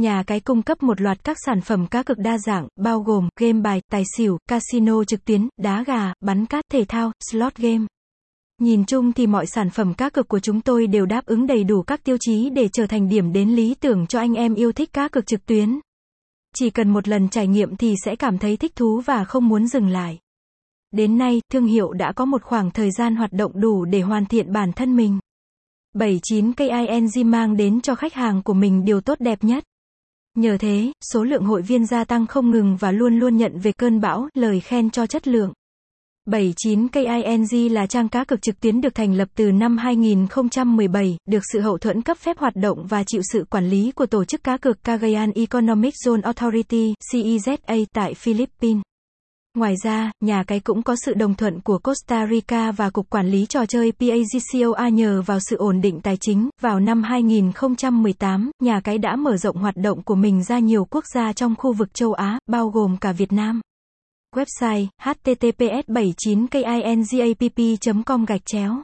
nhà cái cung cấp một loạt các sản phẩm cá cực đa dạng, bao gồm game bài, tài xỉu, casino trực tuyến, đá gà, bắn cát, thể thao, slot game. Nhìn chung thì mọi sản phẩm cá cực của chúng tôi đều đáp ứng đầy đủ các tiêu chí để trở thành điểm đến lý tưởng cho anh em yêu thích cá cực trực tuyến. Chỉ cần một lần trải nghiệm thì sẽ cảm thấy thích thú và không muốn dừng lại. Đến nay, thương hiệu đã có một khoảng thời gian hoạt động đủ để hoàn thiện bản thân mình. 79 KING mang đến cho khách hàng của mình điều tốt đẹp nhất. Nhờ thế, số lượng hội viên gia tăng không ngừng và luôn luôn nhận về cơn bão, lời khen cho chất lượng. 79 KING là trang cá cực trực tuyến được thành lập từ năm 2017, được sự hậu thuẫn cấp phép hoạt động và chịu sự quản lý của tổ chức cá cược Cagayan Economic Zone Authority, CEZA, tại Philippines. Ngoài ra, nhà cái cũng có sự đồng thuận của Costa Rica và Cục Quản lý Trò chơi PAGCOA nhờ vào sự ổn định tài chính. Vào năm 2018, nhà cái đã mở rộng hoạt động của mình ra nhiều quốc gia trong khu vực châu Á, bao gồm cả Việt Nam. Website, https 79 kingapp com gạch chéo